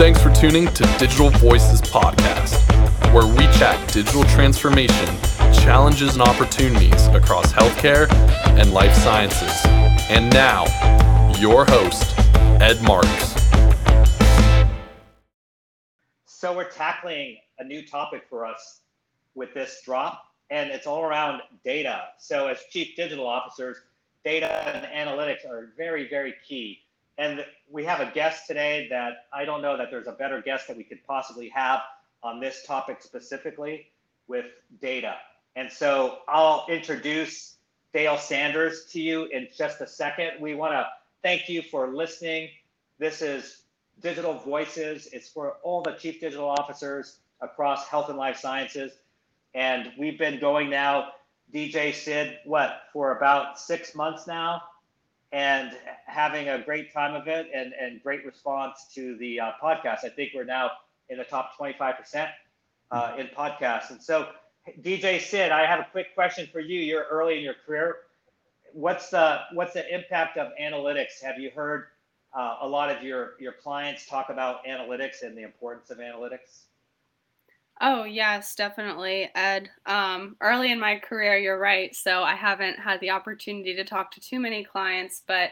Thanks for tuning to Digital Voices Podcast, where we chat digital transformation, challenges, and opportunities across healthcare and life sciences. And now, your host, Ed Marx. So, we're tackling a new topic for us with this drop, and it's all around data. So, as chief digital officers, data and analytics are very, very key. And we have a guest today that I don't know that there's a better guest that we could possibly have on this topic specifically with data. And so I'll introduce Dale Sanders to you in just a second. We want to thank you for listening. This is Digital Voices. It's for all the chief digital officers across health and life sciences. And we've been going now DJ Sid, what, for about six months now, and having a great time of it and, and great response to the uh, podcast. I think we're now in the top 25% uh, in podcasts. And so, DJ Sid, I have a quick question for you. You're early in your career. What's the what's the impact of analytics? Have you heard uh, a lot of your your clients talk about analytics and the importance of analytics? Oh, yes, definitely, Ed. Um, early in my career, you're right. So I haven't had the opportunity to talk to too many clients, but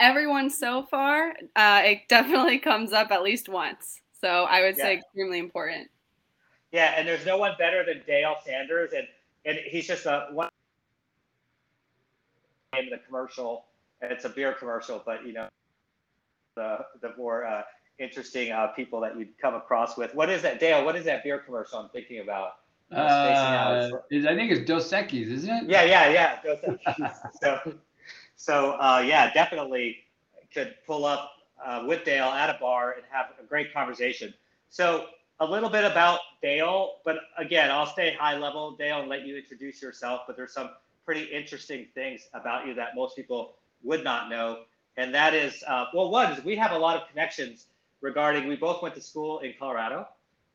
everyone so far, uh, it definitely comes up at least once. So I would yeah. say extremely important. Yeah, and there's no one better than Dale Sanders, and and he's just a one in the commercial. And it's a beer commercial, but you know, the the more uh, interesting uh, people that you'd come across with. What is that, Dale? What is that beer commercial I'm thinking about? Uh, is, I think it's Dos Equis, isn't it? Yeah, yeah, yeah. Dos Equis. so, so uh, yeah, definitely could pull up uh, with Dale at a bar and have a great conversation. So a little bit about Dale, but again, I'll stay high level, Dale, and let you introduce yourself. But there's some pretty interesting things about you that most people would not know. And that is, uh, well, one is we have a lot of connections regarding we both went to school in Colorado.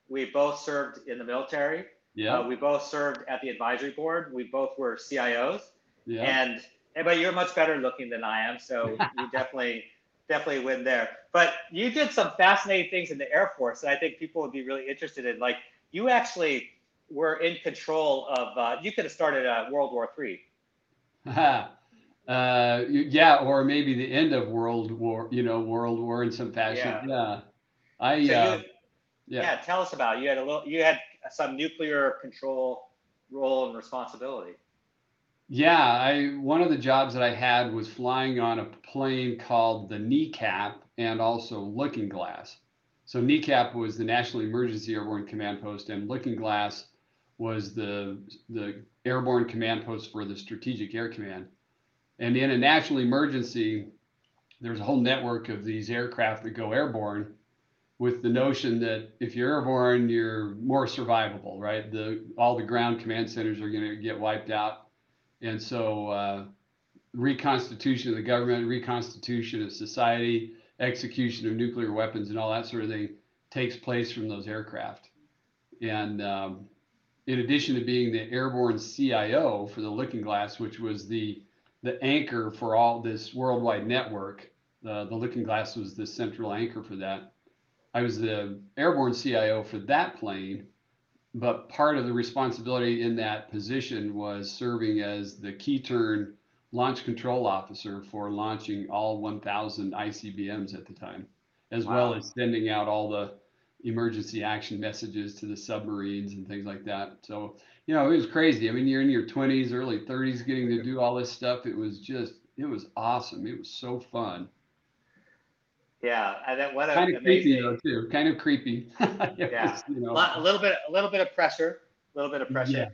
We both served in the military. Yeah. Uh, we both served at the advisory board. We both were CIOs. Yeah. And but you're much better looking than I am, so you definitely definitely win there. But you did some fascinating things in the Air Force that I think people would be really interested in. Like you actually were in control of. Uh, you could have started uh, World War Three. uh, yeah, or maybe the end of World War, you know, World War in some fashion. Yeah. yeah. I, so uh, yeah. yeah. Tell us about it. You had a little, you had some nuclear control role and responsibility. Yeah, I one of the jobs that I had was flying on a plane called the NEACP and also Looking Glass. So NEACP was the National Emergency Airborne Command Post, and Looking Glass was the the airborne command post for the Strategic Air Command. And in a national emergency, there's a whole network of these aircraft that go airborne with the notion that if you're airborne, you're more survivable, right? The all the ground command centers are going to get wiped out, and so uh, reconstitution of the government, reconstitution of society, execution of nuclear weapons, and all that sort of thing takes place from those aircraft. And um, in addition to being the airborne CIO for the Looking Glass, which was the the anchor for all this worldwide network. Uh, the Looking Glass was the central anchor for that. I was the airborne CIO for that plane, but part of the responsibility in that position was serving as the key turn launch control officer for launching all 1,000 ICBMs at the time, as wow. well as sending out all the emergency action messages to the submarines and things like that. So you know, it was crazy. I mean, you're in your 20s, early 30s, getting to do all this stuff. It was just, it was awesome. It was so fun. Yeah, and then what kind of creepy though too. Kind of creepy. yeah, was, you know. a little bit, a little bit of pressure, a little bit of pressure, yeah.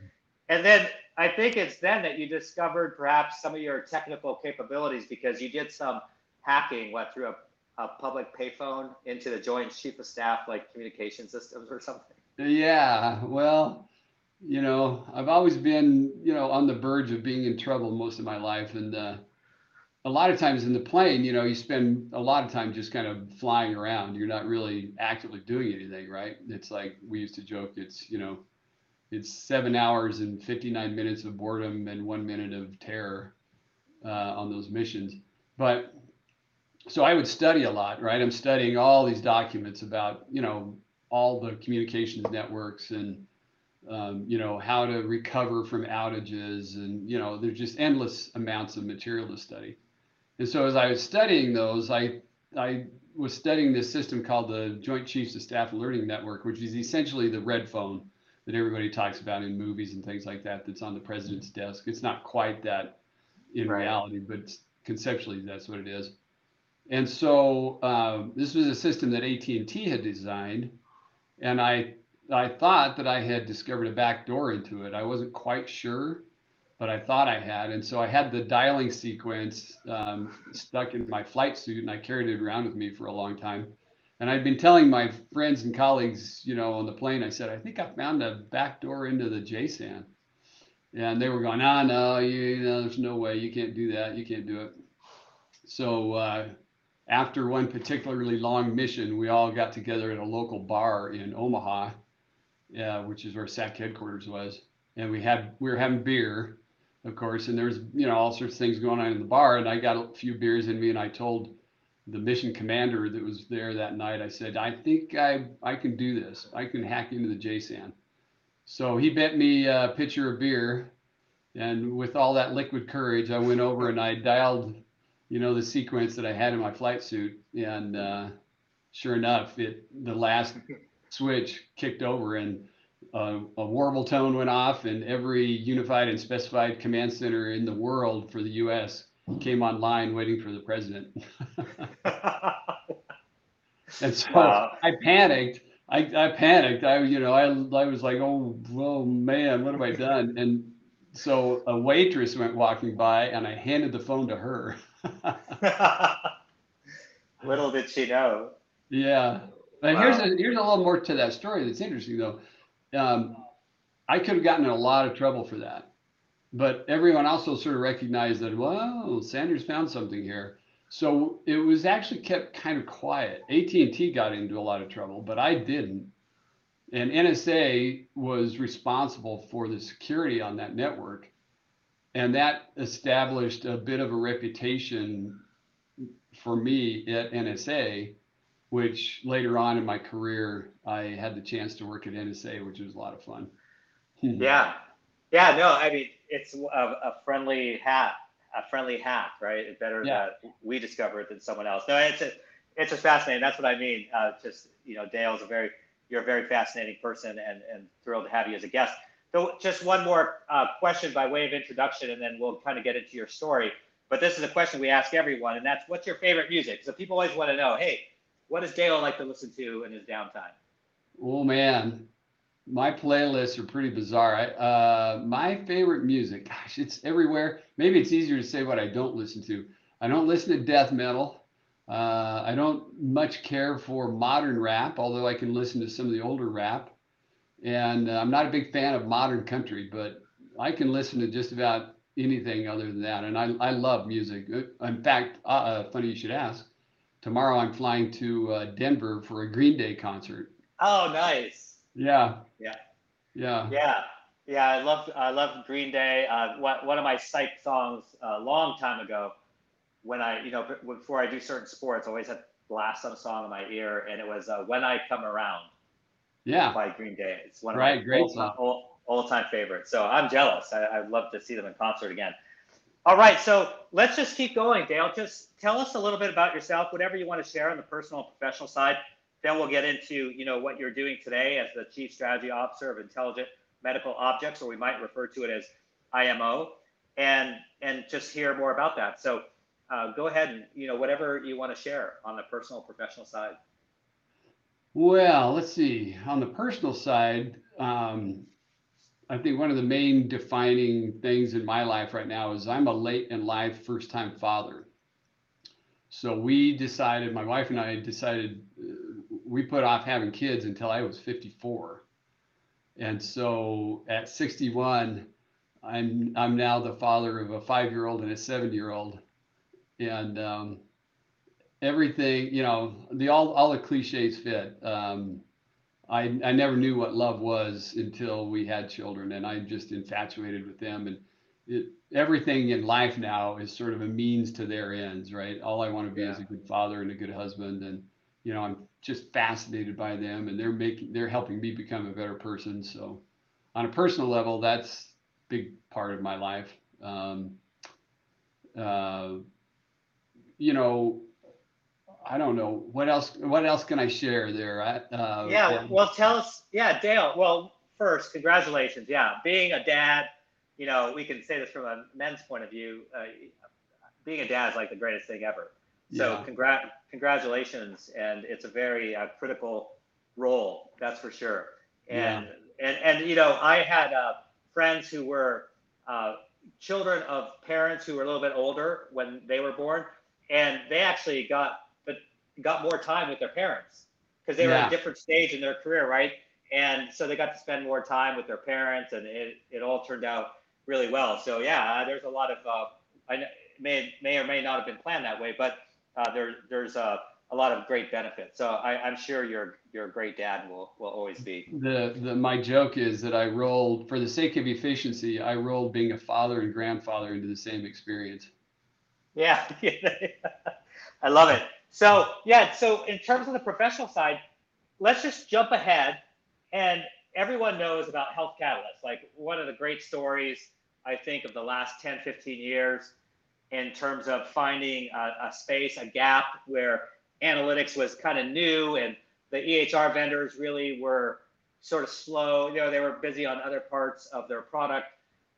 and then I think it's then that you discovered perhaps some of your technical capabilities because you did some hacking, what through a, a public payphone into the Joint Chief of Staff like communication systems or something. Yeah, well, you know, I've always been, you know, on the verge of being in trouble most of my life. And uh, a lot of times in the plane, you know, you spend a lot of time just kind of flying around. You're not really actively doing anything, right? It's like we used to joke, it's, you know, it's seven hours and 59 minutes of boredom and one minute of terror uh, on those missions. But so I would study a lot, right? I'm studying all these documents about, you know, all the communications networks and, um, you know, how to recover from outages. And, you know, there's just endless amounts of material to study. And so as I was studying those, I, I was studying this system called the Joint Chiefs of Staff Alerting Network, which is essentially the red phone that everybody talks about in movies and things like that that's on the president's desk. It's not quite that in Right. reality, but conceptually that's what it is. And so um, this was a system that AT&T had designed, and I I thought that I had discovered a back door into it. I wasn't quite sure, but I thought I had. And so I had the dialing sequence um, stuck in my flight suit, and I carried it around with me for a long time. And I'd been telling my friends and colleagues, you know, on the plane, I said, I think I found a back door into the JCSAN. And they were going, ah, no, you, you know, there's no way you can't do that. You can't do it. So uh, after one particularly long mission, we all got together at a local bar in Omaha, uh, which is where SAC headquarters was, and we had we were having beer, of course, and there was you know all sorts of things going on in the bar, and I got a few beers in me, and I told the mission commander that was there that night, I said, I think I I can do this. I can hack into the JCSAN. So he bet me a pitcher of beer, and with all that liquid courage, I went over and I dialed you know, the sequence that I had in my flight suit. And uh, sure enough, it the last switch kicked over and uh, a warble tone went off, and every unified and specified command center in the world for the U.S. came online waiting for the president. and so Wow. I panicked. I, I panicked. I, you know, I, I was like, oh, oh man, what have I done? And so a waitress went walking by, and I handed the phone to her. Little did she know. Yeah. But here's a here's a little more to that story that's interesting though. Um, I could have gotten in a lot of trouble for that, but everyone also sort of recognized that well, Sanders found something here. So it was actually kept kind of quiet. AT&T got into a lot of trouble, but I didn't. And NSA was responsible for the security on that network. And that established a bit of a reputation for me at NSA, which later on in my career, I had the chance to work at NSA, which was a lot of fun. Yeah. Yeah, no, I mean, it's a, a friendly hat, a friendly hack, right? It's better Yeah. that we discover it than someone else. No, it's a, it's just fascinating. That's what I mean. Uh, just, you know, Dale's a very, you're a very fascinating person and, and thrilled to have you as a guest. So just one more uh, question by way of introduction, and then we'll kind of get into your story. But this is a question we ask everyone, and that's what's your favorite music? So people always want to know, hey, what does Dale like to listen to in his downtime? Oh man, my playlists are pretty bizarre. I, uh, my favorite music, gosh, it's everywhere. Maybe it's easier to say what I don't listen to. I don't listen to death metal. Uh, I don't much care for modern rap, although I can listen to some of the older rap. And uh, I'm not a big fan of modern country, but I can listen to just about anything other than that. And I, I love music. Uh, In fact, uh, uh, funny you should ask. Tomorrow I'm flying to uh, Denver for a Green Day concert. Oh, nice. Yeah. Yeah. Yeah. Yeah, yeah, I love I love Green Day. Uh, one one of my psych songs a long time ago, when I you know before I do certain sports, I always had blast some song in my ear, and it was uh, "When I Come Around" Yeah. by Green Day. It's one of Right, my great old, song. old, old time favorites. So I'm jealous. I, I'd love to see them in concert again. All right, so let's just keep going, Dale. Just tell us a little bit about yourself, whatever you want to share on the personal and professional side. Then we'll get into, you know, what you're doing today as the Chief Strategy Officer of Intelligent Medical Objects, or we might refer to it as IMO, and and just hear more about that. So uh, go ahead and, you know, whatever you want to share on the personal professional side. Well, let's see. On the personal side, um, I think one of the main defining things in my life right now is I'm a late in life first time father. So we decided, my wife and I decided, uh, we put off having kids until I was 54. And so at 61, I'm I'm now the father of a five year old and a seven year old. And um, everything, you know, the all all the cliches fit. Um, I I never knew what love was until we had children, and I'm just infatuated with them. And it, everything in life now is sort of a means to their ends, right? All I want to be Yeah. is a good father and a good husband, and you know, I'm just fascinated by them, and they're making, they're helping me become a better person. So, on a personal level, that's a big part of my life. Um, uh, you know, I don't know what else. What else can I share there? I, uh, yeah. Well, tell us. Yeah, Dale. Well, first, congratulations. Yeah, being a dad. You know, we can say this from a men's point of view. Uh, being a dad is like the greatest thing ever. So, Yeah. congrat, congratulations, and it's a very uh, critical role. That's for sure. And and and you know, I had uh, friends who were uh, children of parents who were a little bit older when they were born, and they actually got got more time with their parents because they were at a different stage in their career, right? And so they got to spend more time with their parents, and it, it all turned out really well. So yeah, there's a lot of uh, I may may or may not have been planned that way, but uh, there there's a, a lot of great benefits. So I, I'm sure your your great dad will will always be. The, the my joke is that I rolled for the sake of efficiency. I rolled being a father and grandfather into the same experience. Yeah, I love it. So yeah, so in terms of the professional side, let's just jump ahead. And everyone knows about Health Catalyst, like one of the great stories I think of the last 10, 15 years in terms of finding a, a space, a gap where analytics was kind of new and the EHR vendors really were sort of slow. You know, they were busy on other parts of their product.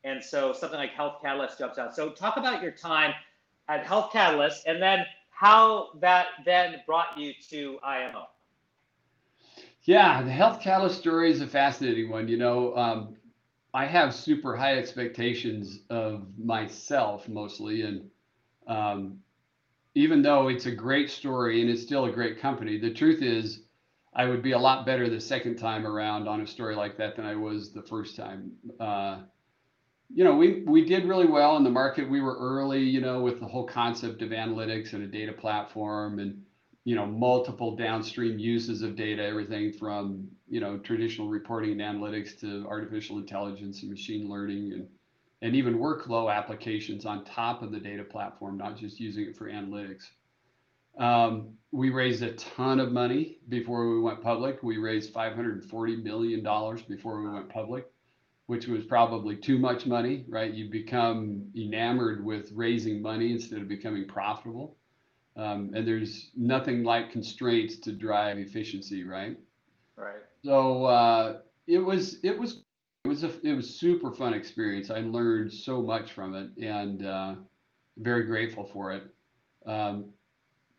And so something like Health Catalyst jumps out. So talk about your time at Health Catalyst and then how that then brought you to IMO. Yeah, the health catalyst story is a fascinating one. You know, um, I have super high expectations of myself mostly, and um, even though it's a great story and it's still a great company, the truth is, I would be a lot better the second time around on a story like that than I was the first time. Uh, you know, we we did really well in the market. We were early, you know, with the whole concept of analytics and a data platform and you know multiple downstream uses of data everything from you know traditional reporting and analytics to artificial intelligence and machine learning and and even workflow applications on top of the data platform not just using it for analytics. Um, we raised a ton of money before we went public. We raised 540 million dollars before we went public which was probably too much money right you become enamored with raising money instead of becoming profitable um, and there's nothing like constraints to drive efficiency, right? Right. So uh, it was it was it was a it was super fun experience. I learned so much from it, and uh, very grateful for it. Um,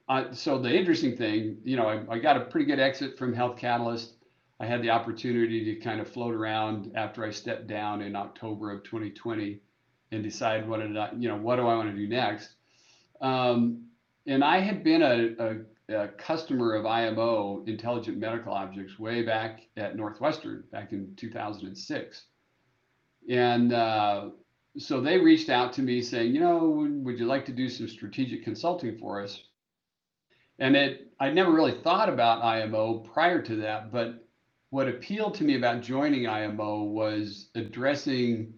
I, so the interesting thing, you know, I, I got a pretty good exit from Health Catalyst. I had the opportunity to kind of float around after I stepped down in October of 2020 and decide what did I, you know, what do I want to do next. Um, and I had been a, a, a, customer of IMO, Intelligent Medical Objects, way back at Northwestern back in 2006. And uh, so they reached out to me saying, you know, would you like to do some strategic consulting for us? And it, I never really thought about IMO prior to that, but what appealed to me about joining IMO was addressing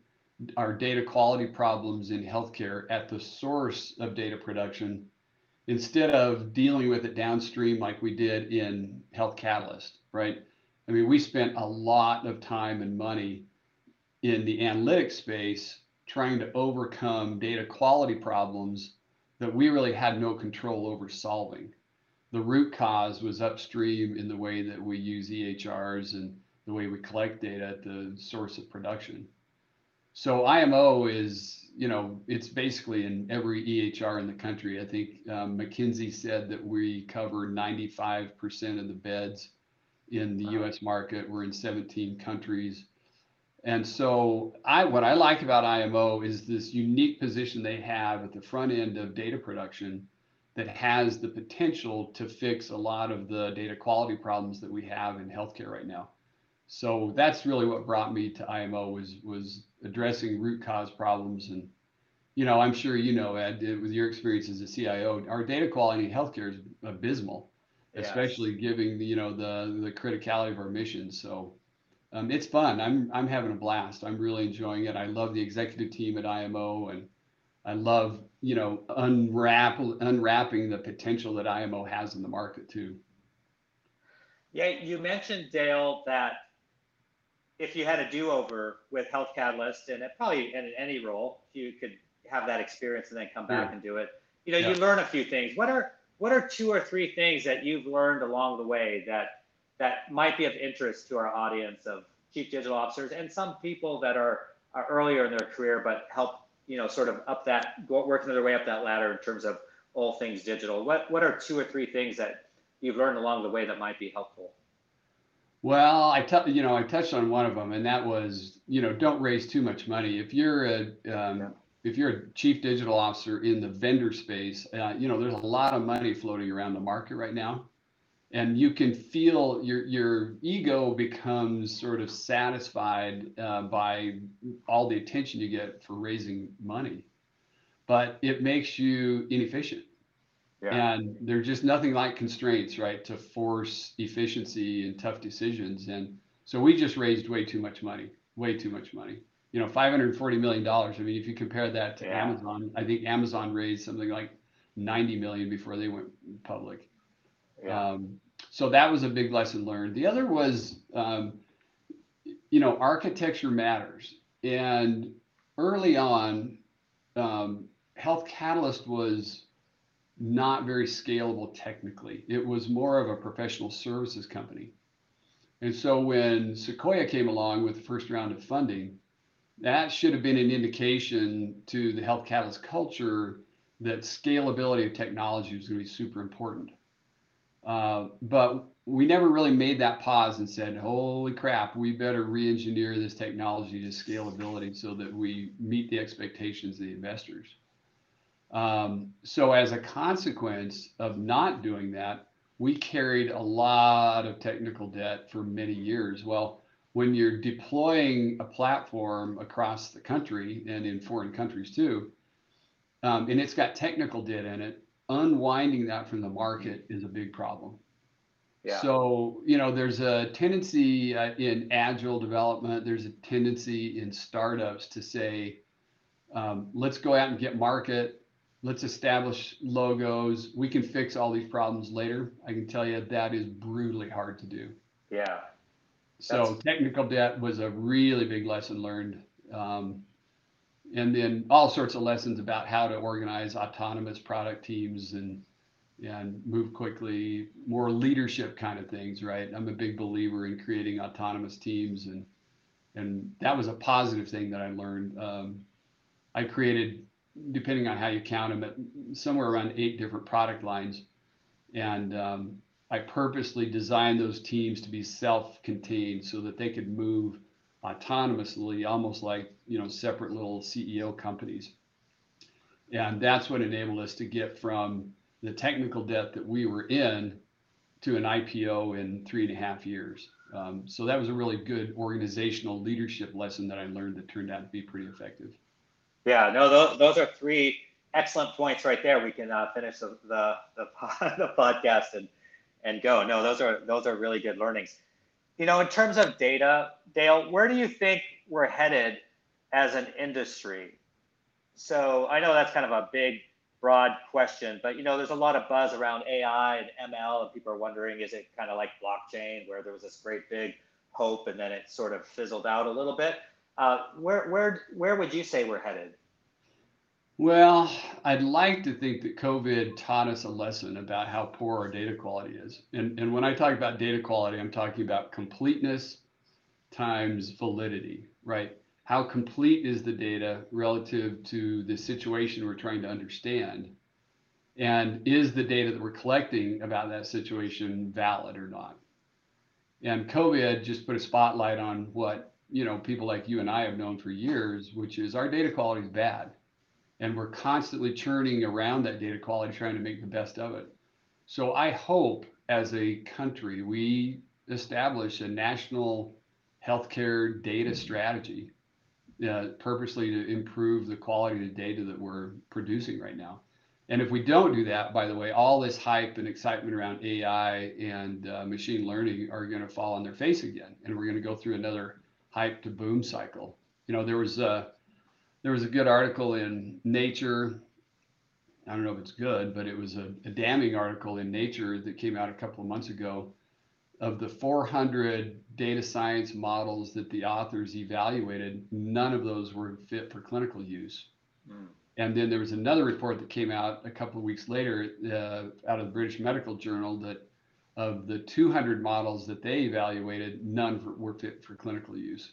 our data quality problems in healthcare at the source of data production instead of dealing with it downstream like we did in Health Catalyst, right? I mean, we spent a lot of time and money in the analytics space trying to overcome data quality problems that we really had no control over solving. The root cause was upstream in the way that we use EHRs and the way we collect data at the source of production. So IMO is, you know, it's basically in every EHR in the country. I think um, McKinsey said that we cover 95% of the beds in the Wow. U.S. market. We're in 17 countries, and so I, what I like about IMO is this unique position they have at the front end of data production that has the potential to fix a lot of the data quality problems that we have in healthcare right now. So that's really what brought me to IMO was was addressing root cause problems and you know I'm sure you know Ed with your experience as a CIO our data quality in healthcare is abysmal Yes. especially giving the you know the the criticality of our mission so um, it's fun. I'm I'm having a blast. I'm really enjoying it. I love the executive team at IMO, and I love you know unwrap unwrapping the potential that IMO has in the market too. Yeah, you mentioned Dale that if you had a do-over with Health Catalyst, and it probably in any role, you could have that experience and then come back Yeah. and do it. You know, Yeah. you learn a few things. What are what are two or three things that you've learned along the way that that might be of interest to our audience of chief digital officers and some people that are, are earlier in their career but help you know sort of up that go, working their way up that ladder in terms of all things digital. What what are two or three things that you've learned along the way that might be helpful? Well, I tou- you know I touched on one of them, and that was you know don't raise too much money. If you're a um, Yeah. if you're a chief digital officer in the vendor space, uh, you know there's a lot of money floating around the market right now, and you can feel your your ego becomes sort of satisfied uh, by all the attention you get for raising money, but it makes you inefficient. Yeah. And there's just nothing like constraints, right, to force efficiency and tough decisions. And so we just raised way too much money, way too much money. You know, 540 million dollars. I mean, if you compare that to Yeah. Amazon, I think Amazon raised something like 90 million before they went public. Yeah. Um, so that was a big lesson learned. The other was, um, you know, architecture matters. And early on, um, Health Catalyst was not very scalable technically. It was more of a professional services company. And so when Sequoia came along with the first round of funding, that should have been an indication to the Health Catalyst culture that scalability of technology was going to be super important. Uh, but we never really made that pause and said, holy crap, we better re engineer this technology to scalability so that we meet the expectations of the investors. Um, so, as a consequence of not doing that, we carried a lot of technical debt for many years. Well, when you're deploying a platform across the country and in foreign countries too, um, and it's got technical debt in it, unwinding that from the market is a big problem. Yeah. So, you know, there's a tendency uh, in agile development, there's a tendency in startups to say, um, let's go out and get market, let's establish logos, we can fix all these problems later. I can tell you that is brutally hard to do. yeah. So That's- technical debt was a really big lesson learned. Um, and then all sorts of lessons about how to organize autonomous product teams and and move quickly, more leadership kind of things, right? I'm a big believer in creating autonomous teams and and that was a positive thing that I learned. Um, I created, depending on how you count them, at somewhere around eight different product lines, and um, I purposely designed those teams to be self-contained so that they could move autonomously, almost like you know separate little CEO companies. And that's what enabled us to get from the technical debt that we were in to an IPO in three and a half years. Um, so that was a really good organizational leadership lesson that I learned that turned out to be pretty effective. Yeah, no, those, those are three excellent points right there. We can uh, finish the, the, the, the podcast and, and go. No, those are, those are really good learnings. You know, in terms of data, Dale, where do you think we're headed as an industry? So I know that's kind of a big, broad question, but you know, there's a lot of buzz around AI and ML, and people are wondering, is it kind of like blockchain, where there was this great big hope and then it sort of fizzled out a little bit? Uh, where, where, where would you say we're headed? Well, I'd like to think that COVID taught us a lesson about how poor our data quality is. And, and when I talk about data quality, I'm talking about completeness times validity, right? How complete is the data relative to the situation we're trying to understand? And is the data that we're collecting about that situation valid or not? And COVID just put a spotlight on what, you know, people like you and I have known for years, which is our data quality is bad and we're constantly churning around that data quality trying to make the best of it. So i hope as a country we establish a national healthcare data strategy uh, purposely to improve the quality of the data that we're producing right now. And if we don't do that, by the way, all this hype and excitement around AI and uh, machine learning are going to fall on their face again, and we're going to go through another hype to boom cycle. You know, there was a there was a good article in Nature. I don't know if it's good, but it was a, a damning article in Nature that came out a couple of months ago of the 400 data science models that the authors evaluated, none of those were fit for clinical use. Mm. And then there was another report that came out a couple of weeks later uh, out of the British Medical Journal that of the 200 models that they evaluated, none for, were fit for clinical use.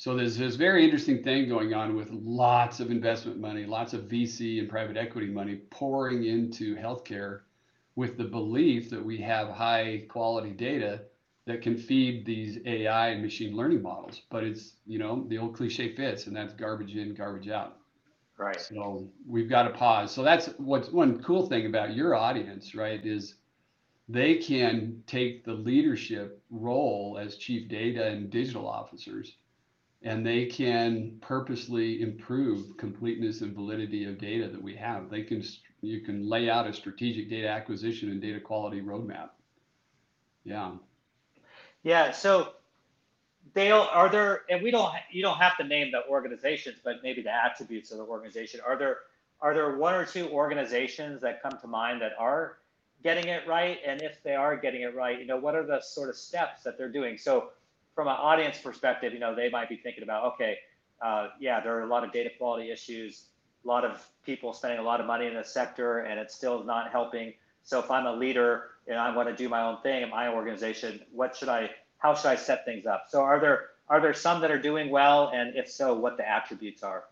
So there's this very interesting thing going on with lots of investment money, lots of VC and private equity money pouring into healthcare with the belief that we have high quality data that can feed these AI and machine learning models. But it's, you know, the old cliche fits, and that's garbage in, garbage out. Right. So we've got to pause. So that's what's one cool thing about your audience, right? Is they can take the leadership role as chief data and digital officers and they can purposely improve completeness and validity of data that we have. They can you can lay out a strategic data acquisition and data quality roadmap. Yeah. Yeah. So Dale, are there, and we don't, you don't have to name the organizations, but maybe the attributes of the organization. Are there, are there one or two organizations that come to mind that are getting it right? And if they are getting it right, you know, what are the sort of steps that they're doing? So from an audience perspective, you know, they might be thinking about, okay, uh, yeah, there are a lot of data quality issues, a lot of people spending a lot of money in the sector, and it's still not helping. So if I'm a leader and I want to do my own thing in my organization, what should I how should I set things up? So are there are there some that are doing well, and if so, what the attributes are?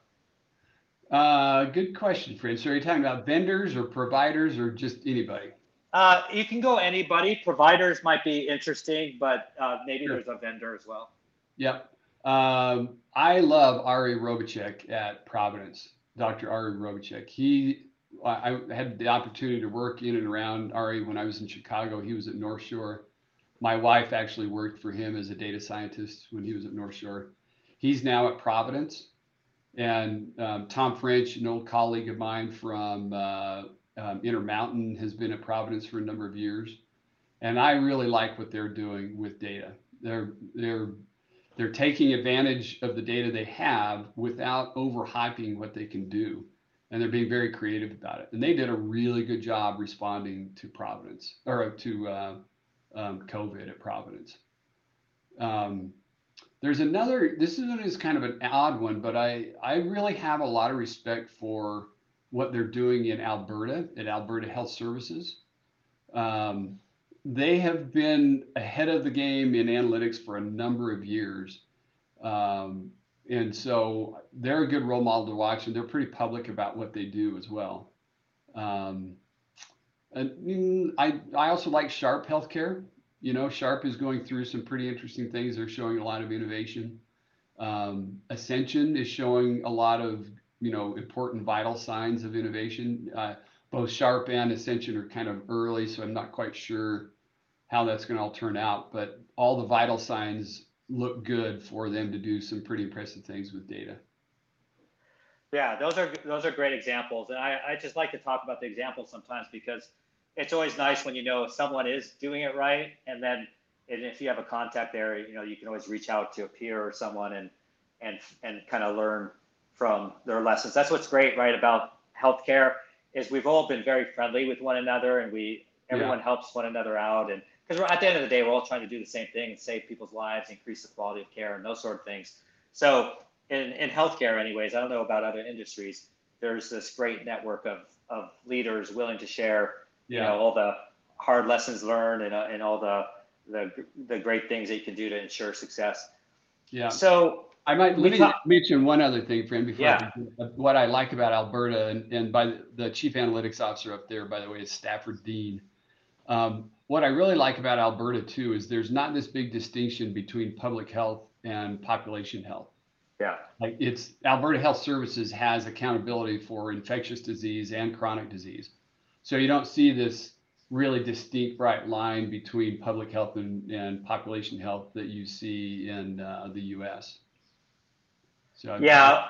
Uh, good question, Fred. So are you talking about vendors or providers or just anybody? Uh, you can go anybody. Providers might be interesting, but uh, maybe sure. there's a vendor as well. Yep. Um, I love Ari Robicsek at Providence, Dr. Ari Robicsek. He, I had the opportunity to work in and around Ari when I was in Chicago. He was at North Shore my wife actually worked for him as a data scientist when he was at North Shore. He's now at Providence. And um, Tom French, an old colleague of mine from uh, um, Intermountain, has been at Providence for a number of years. And I really like what they're doing with data. They're they're they're taking advantage of the data they have without overhyping what they can do, and they're being very creative about it. And they did a really good job responding to Providence or to uh, um, COVID at Providence. Um, there's another, this is kind of an odd one, but I, I really have a lot of respect for what they're doing in Alberta at Alberta Health Services. Um, they have been ahead of the game in analytics for a number of years. Um, and so they're a good role model to watch, and they're pretty public about what they do as well. Um, and I, I also like Sharp Healthcare. You know, Sharp is going through some pretty interesting things. They're showing a lot of innovation. Um, Ascension is showing a lot of, you know, important vital signs of innovation. Uh, both Sharp and Ascension are kind of early, so I'm not quite sure how that's going to all turn out. But all the vital signs look good for them to do some pretty impressive things with data. Yeah, those are those are great examples, and I, I just like to talk about the examples sometimes because it's always nice when you know someone is doing it right, and then and if you have a contact there, you know you can always reach out to a peer or someone and and and kind of learn from their lessons. That's what's great, right, about healthcare is we've all been very friendly with one another, and we everyone yeah. helps one another out, and because we're at the end of the day, we're all trying to do the same thing and save people's lives, increase the quality of care, and those sort of things. So in, in healthcare anyways, I don't know about other industries, there's this great network of, of leaders willing to share, yeah. you know, all the hard lessons learned and, uh, and all the, the, the great things that you can do to ensure success. Yeah. So I might let me talk- mention one other thing, friend, before yeah. I, what I like about Alberta and, and by the, the, chief analytics officer up there, by the way, is Stafford Dean. Um, what I really like about Alberta too is there's not this big distinction between public health and population health. Yeah. Like it's Alberta Health Services has accountability for infectious disease and chronic disease. So you don't see this really distinct bright line between public health and, and population health that you see in uh, the US. So yeah.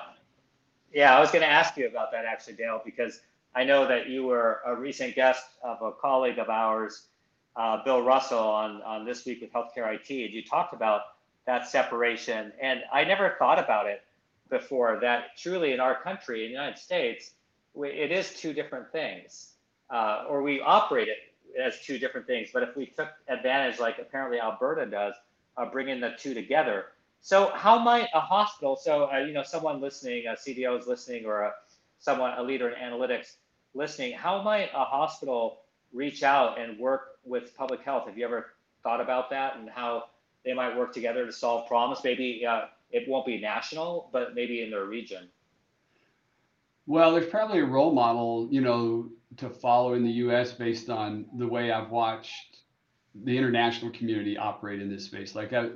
Yeah, I was going to ask you about that actually, Dale, because I know that you were a recent guest of a colleague of ours, uh, Bill Russell, on, on This Week with Healthcare IT, and you talked about that separation. And I never thought about it before that truly in our country, in the United States, we, it is two different things, uh, or we operate it as two different things. But if we took advantage, like apparently Alberta does, of bringing the two together, so how might a hospital, so uh, you know, someone listening, a CDO is listening, or a, someone, a leader in analytics listening, how might a hospital reach out and work with public health? Have you ever thought about that and how they might work together to solve problems? Maybe uh, it won't be national, but maybe in their region. Well, there's probably a role model, you know, to follow in the U.S. based on the way I've watched the international community operate in this space. Like I,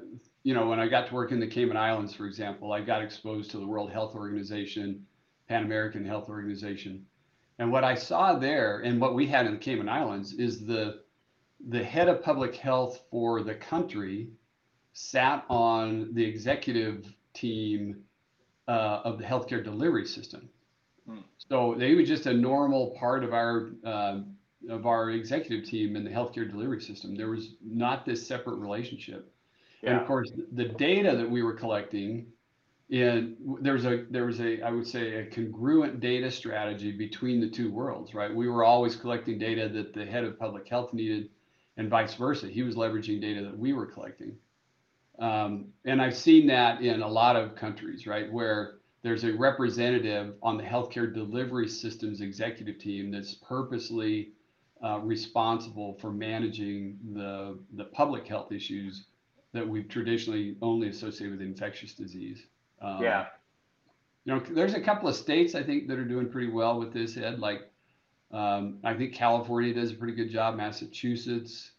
you know, when I got to work in the Cayman Islands, for example, I got exposed to the World Health Organization, Pan American Health Organization. And what I saw there and what we had in the Cayman Islands is the the head of public health for the country sat on the executive team uh, of the healthcare delivery system. Hmm. So they were just a normal part of our uh, of our executive team in the healthcare delivery system. There was not this separate relationship. Yeah. And of course, the data that we were collecting, and there was a there was a I would say a congruent data strategy between the two worlds, right? We were always collecting data that the head of public health needed, and vice versa. He was leveraging data that we were collecting, um, and I've seen that in a lot of countries, right, where there's a representative on the healthcare delivery systems executive team that's purposely uh, responsible for managing the the public health issues that we've traditionally only associated with infectious disease. Um, yeah. You know, there's a couple of states I think that are doing pretty well with this, Ed. Like, um, I think California does a pretty good job. Massachusetts,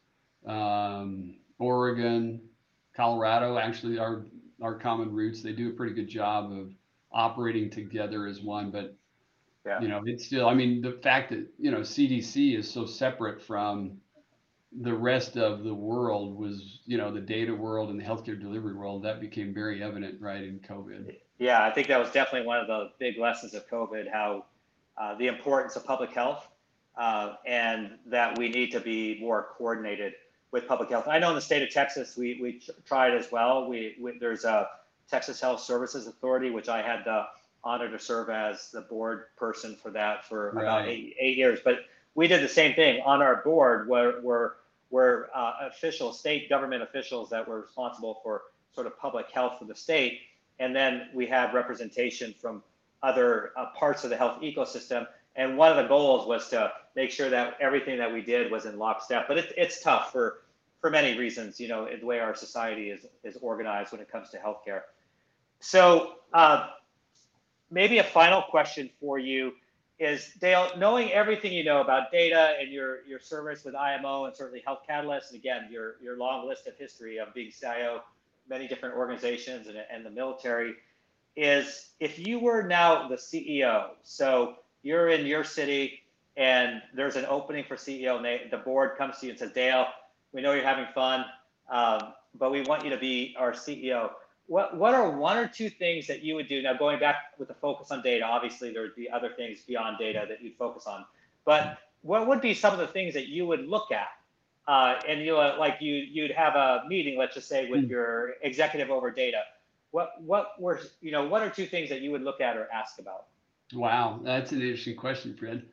um, Oregon, Colorado, actually, our our common roots. They do a pretty good job of operating together as one. But yeah. you know, it's still. I mean, the fact that you know CDC is so separate from the rest of the world was, you know, the data world and the healthcare delivery world, that became very evident, right, in COVID. Yeah, I think that was definitely one of the big lessons of COVID, how uh, the importance of public health uh, and that we need to be more coordinated with public health. I know in the state of Texas, we, we tried as well. We, we, There's a Texas Health Services Authority, which I had the honor to serve as the board person for that for right. about eight, eight years. But we did the same thing on our board where, where were uh, state government officials that were responsible for sort of public health for the state. And then we had representation from other uh, parts of the health ecosystem. And one of the goals was to make sure that everything that we did was in lockstep. But it, it's tough for, for many reasons, you know, the way our society is, is organized when it comes to healthcare. So uh, maybe a final question for you is Dale, knowing everything you know about data and your your service with IMO and certainly Health Catalyst, and again your your long list of history of being CIO, many different organizations and, and the military, is if you were now the CEO, so you're in your city and there's an opening for CEO, and they, the board comes to you and says, Dale, we know you're having fun, um, but we want you to be our CEO what what are one or two things that you would do? Now going back with the focus on data obviously there would be other things beyond data that you'd focus on but what would be some of the things that you would look at? Uh, and you know, like you you'd have a meeting let's just say with mm. your executive over data. What what were you know one or two things that you would look at or ask about? Wow that's an interesting question fred.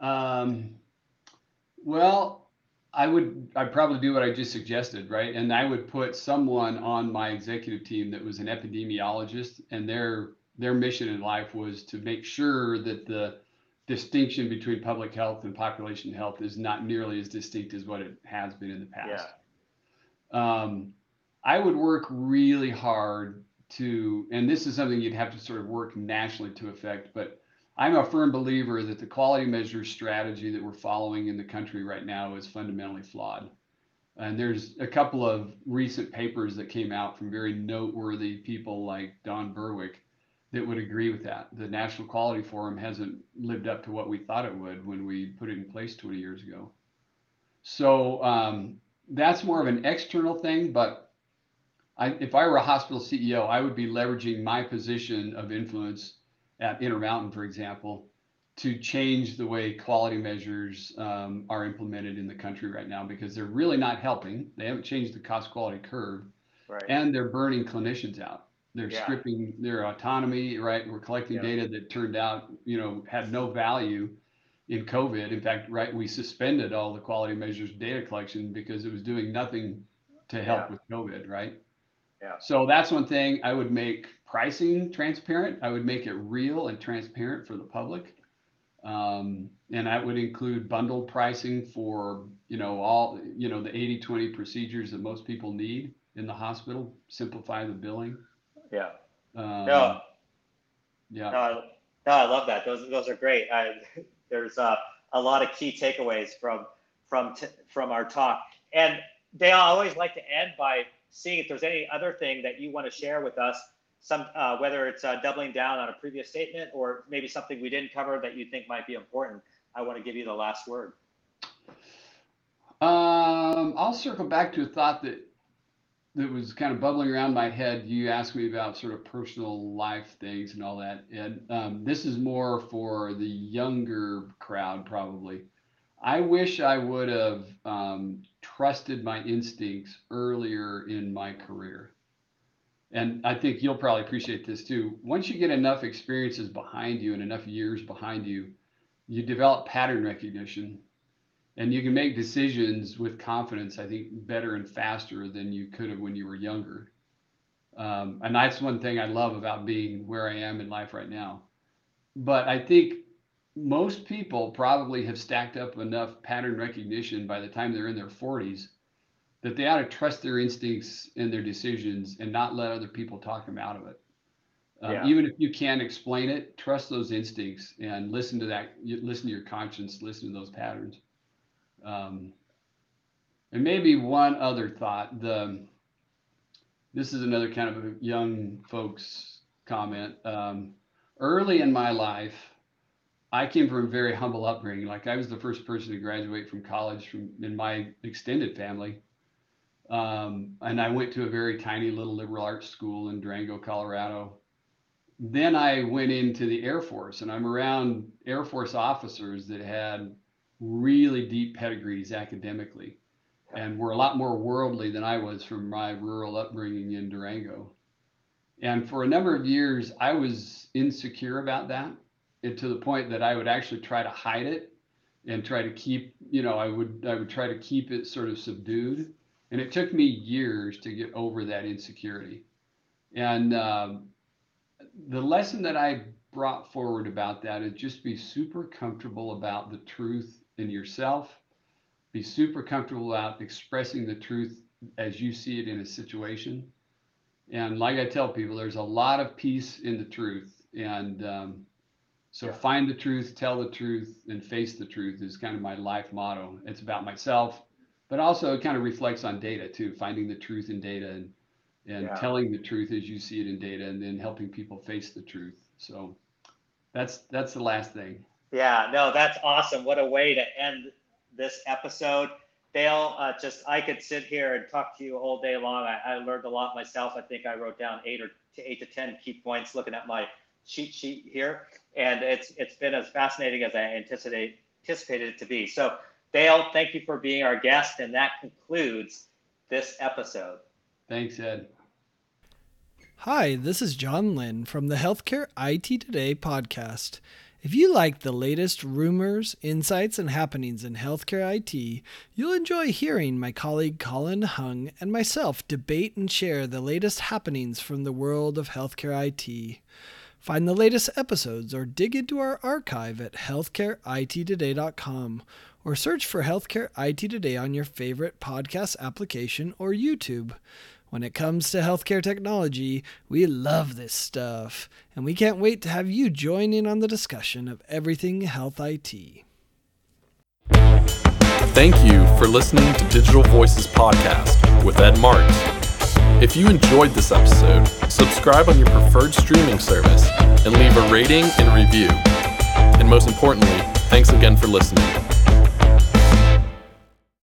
Um, well I would I'd probably do what I just suggested, right? And I would put someone on my executive team that was an epidemiologist, and their their mission in life was to make sure that the distinction between public health and population health is not nearly as distinct as what it has been in the past. Yeah. Um, I would work really hard to, and this is something you'd have to sort of work nationally to affect, but I'm a firm believer that the quality measure strategy that we're following in the country right now is fundamentally flawed. And there's a couple of recent papers that came out from very noteworthy people like Don Berwick that would agree with that. The National Quality Forum hasn't lived up to what we thought it would when we put it in place 20 years ago. So um, that's more of an external thing, but I, if I were a hospital CEO, I would be leveraging my position of influence at Intermountain, for example, to change the way quality measures um, are implemented in the country right now because they're really not helping. They haven't changed the cost quality curve, Right. and they're burning clinicians out. They're Yeah. stripping their autonomy, right? We're collecting Yeah. data that turned out, you know, had no value in COVID. In fact, right, we suspended all the quality measures data collection because it was doing nothing to help Yeah. with COVID, right? Yeah. So that's one thing I would make pricing transparent. I would make it real and transparent for the public. Um, and that would include bundled pricing for, you know, all, you know, the 80 20 procedures that most people need in the hospital, simplify the billing. yeah. Um, No, Yeah. no, I- no, I love that. Those those are great. I, there's uh, a lot of key takeaways from from t- from our talk. And Dale, I always like to end by seeing if there's any other thing that you want to share with us. Some uh, whether it's uh, doubling down on a previous statement or maybe something we didn't cover that you think might be important. I want to give you the last word. Um, I'll circle back to a thought that that was kind of bubbling around my head. You asked me about sort of personal life things and all that, and um, this is more for the younger crowd, probably. I wish I would have um, trusted my instincts earlier in my career. And I think you'll probably appreciate this too. Once you get enough experiences behind you and enough years behind you, you develop pattern recognition. And you can make decisions with confidence i think better and faster than you could have when you were younger. Um, and that's one thing i love about being where i am in life right now. But i think most people probably have stacked up enough pattern recognition by the time they're in their 40s that they ought to trust their instincts and their decisions and not let other people talk them out of it um, Yeah. even if you can't explain it trust those instincts and listen to that listen to your conscience listen to those patterns um, and maybe one other thought. The this is another kind of a young folks comment. Um, early in my life, I came from a very humble upbringing. Like I was the first person to graduate from college from in my extended family. Um, and I went to a very tiny little liberal arts school in Durango, Colorado. Then I went into the Air Force, and I'm around Air Force officers that had really deep pedigrees academically and were a lot more worldly than I was from my rural upbringing in Durango. And for a number of years, I was insecure about that and to the point that I would actually try to hide it and try to keep, you know, I would I would try to keep it sort of subdued. And it took me years to get over that insecurity. And um, the lesson that I brought forward about that is just be super comfortable about the truth in yourself. Be super comfortable about expressing the truth as you see it in a situation. And like I tell people, there's a lot of peace in the truth. And um, so Yeah. find the truth, tell the truth, and face the truth is kind of my life motto. It's about myself, but also it kind of reflects on data too, finding the truth in data and and Yeah. telling the truth as you see it in data and then helping people face the truth. So that's that's the last thing. Yeah, no, that's awesome. What a way to end this episode. Dale, uh, just I could sit here and talk to you all day long. I, I learned a lot myself. I think I wrote down eight or to eight to ten key points looking at my cheat sheet here, and it's it's been as fascinating as I anticipate, anticipated it to be. So, Dale, thank you for being our guest, and that concludes this episode. Thanks, Ed. Hi, this is John Lynn from the Healthcare IT Today podcast. If you like the latest rumors, insights, and happenings in healthcare IT, you'll enjoy hearing my colleague Colin Hung and myself debate and share the latest happenings from the world of healthcare IT. Find the latest episodes or dig into our archive at healthcareittoday.com or search for Healthcare IT Today on your favorite podcast application or YouTube. When it comes to healthcare technology, we love this stuff, and we can't wait to have you join in on the discussion of everything health IT. Thank you for listening to Digital Voices Podcast with Ed Marx. If you enjoyed this episode, subscribe on your preferred streaming service and leave a rating and review. And most importantly, thanks again for listening.